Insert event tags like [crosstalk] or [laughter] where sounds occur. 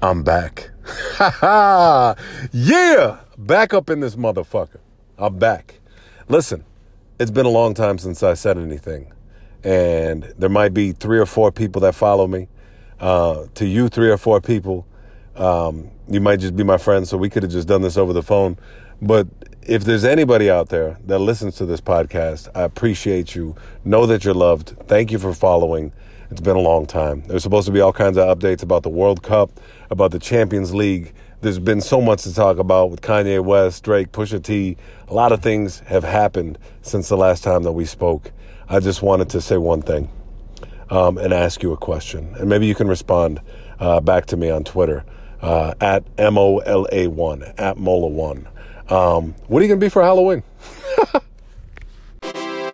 I'm back. Ha [laughs] ha! Yeah! Back up in this motherfucker. I'm back. Listen, it's been a long time since I said anything. And there might be three or four people that follow me. Uh, to you, three or four people, um, you might just be my friend, so we could have just done this over the phone. But if there's anybody out there that listens to this podcast, I appreciate you. Know that you're loved. Thank you for following. It's been a long time. There's supposed to be all kinds of updates about the World Cup, about the Champions League. There's been so much to talk about with Kanye West, Drake, Pusha T. A lot of things have happened since the last time that we spoke. I just wanted to say one thing um, and ask you a question. And maybe you can respond uh, back to me on Twitter uh, at M O L A 1, at Mola1. Um, what are you to be for Halloween? [laughs]